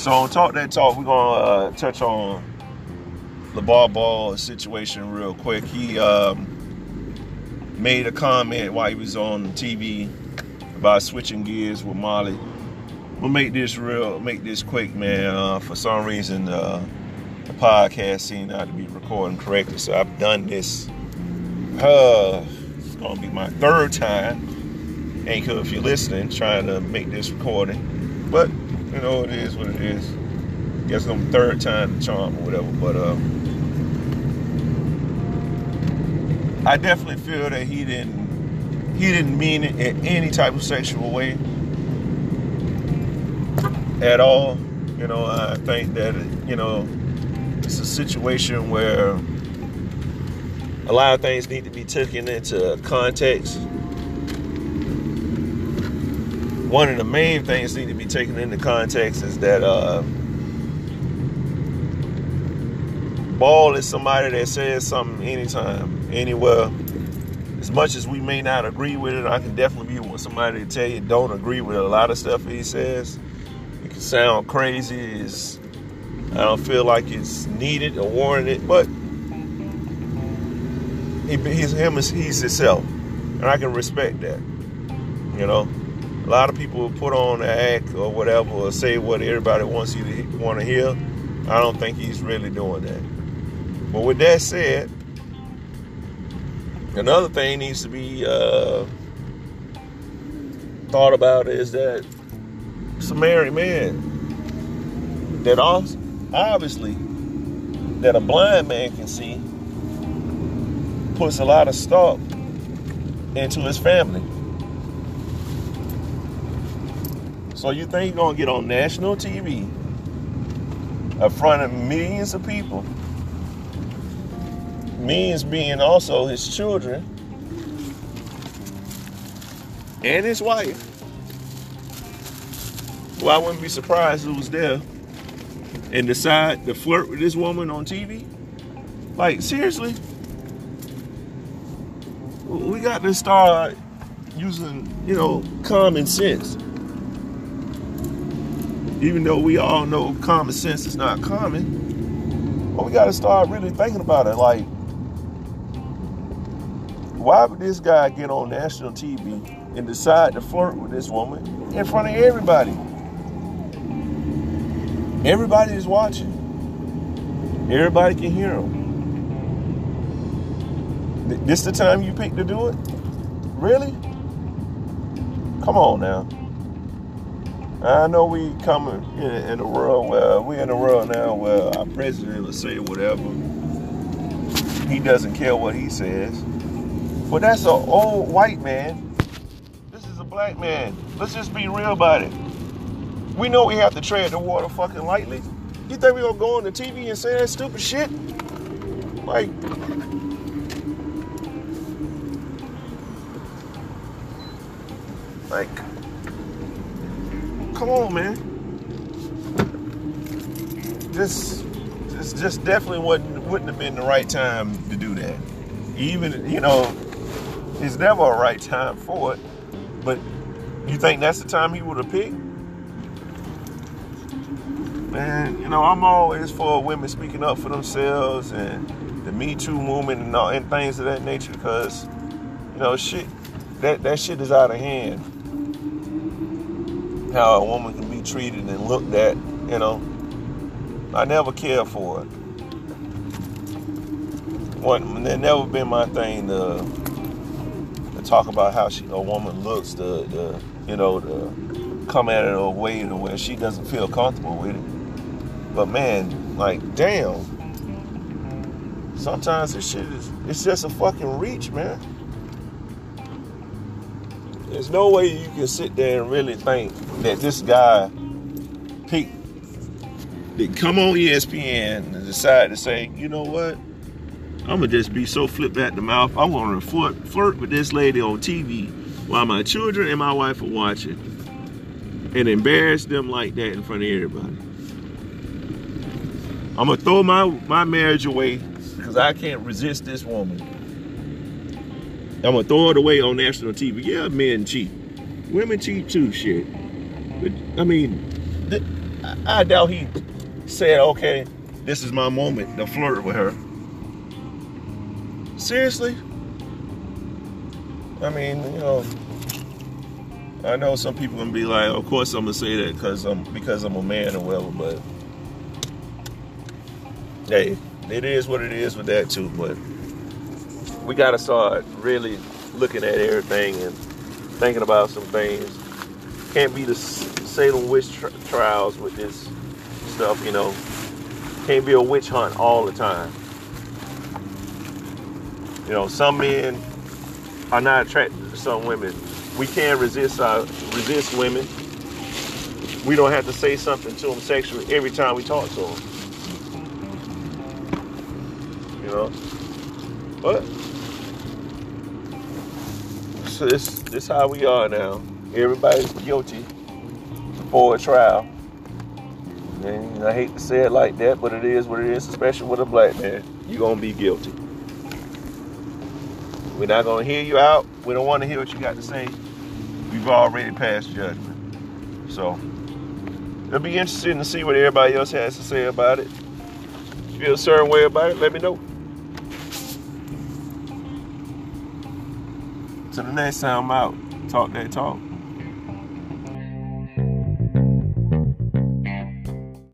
So on Talk That Talk, we're gonna uh, touch on LaVar Ball ball situation real quick. He um, made a comment while he was on TV about switching gears with Molly. We'll make this real, make this quick, man. Uh, for some reason, uh, the podcast seemed not to be recording correctly, so I've done this. Uh, gonna be my third time. Anchor, if you're listening, trying to make this recording, but you know it is what it is. Guess I'm third time charm or whatever, but uh, I definitely feel that he didn't he didn't mean it in any type of sexual way at all. You know, I think that you know it's a situation where a lot of things need to be taken into context. One of the main things need to be taken into context is that uh, Ball is somebody that says something anytime, anywhere. As much as we may not agree with it, I can definitely be with somebody to tell you don't agree with a lot of stuff he says. It can sound crazy. It's, I don't feel like it's needed or warranted, but he, he's him. He's himself, and I can respect that. You know, a lot of people put on an act or whatever, or say what everybody wants you to want to hear. I don't think he's really doing that. But with that said, another thing needs to be uh, thought about is that it's a married man that obviously that a blind man can see puts a lot of stock into his family. So you think you're gonna get on national TV in front of millions of people means being also his children and his wife. Well, I wouldn't be surprised if who was there and decide to flirt with this woman on TV. Like, seriously? We got to start using, you know, common sense. Even though we all know common sense is not common, but we got to start really thinking about it. Like, why would this guy get on national TV and decide to flirt with this woman in front of everybody? Everybody is watching. Everybody can hear him. This the time you pick to do it? Really? Come on now. I know we coming in, in a world where we're in a world now where our president will say whatever. He doesn't care what he says. But that's an old white man. This is a black man. Let's just be real about it. We know we have to tread the water fucking lightly. You think we gonna go on the TV and say that stupid shit? Like, like, come on, man. This, this just definitely wouldn't wouldn't have been the right time to do that. Even you know, it's never a right time for it. But you think that's the time he would have picked? Man, you know, I'm always for women speaking up for themselves and the Me Too movement and, all, and things of that nature because, you know, shit, that, that shit is out of hand. How a woman can be treated and looked at, you know. I never cared for it. One, it never been my thing to talk about how she, a woman looks, the you know, to come at it a way to where she doesn't feel comfortable with it. But man, like, damn. Sometimes this shit is, it's just a fucking reach, man. There's no way you can sit there and really think that this guy picked, that come on ESPN and decide to say, you know what? I'm gonna just be so flipped at the mouth. I want to flirt, flirt with this lady on TV while my children and my wife are watching and embarrass them like that in front of everybody. I'm gonna throw my, my marriage away because I can't resist this woman. I'm gonna throw it away on national TV. Yeah, men cheat. Women cheat too, shit. But I mean, th- I doubt he said, okay, this is my moment to flirt with her. Seriously? I mean, you know, I know some people gonna be like, of course I'm gonna say that because I'm because I'm a man or whatever, but hey, it is what it is with that too. But we gotta start really looking at everything and thinking about some things. Can't be the Salem witch tri- trials with this stuff, you know. Can't be a witch hunt all the time. You know, some men are not attracted to some women. We can resist our resist women. We don't have to say something to them sexually every time we talk to them. You know, but this this how we are now. Everybody's guilty before a trial. And I hate to say it like that, but it is what it is, especially with a black man. You're gonna be guilty. We're not gonna hear you out. We don't want to hear what you got to say. We've already passed judgment. So it'll be interesting to see what everybody else has to say about it. If you feel a certain way about it, let me know. Till the next time I'm out, talk that talk.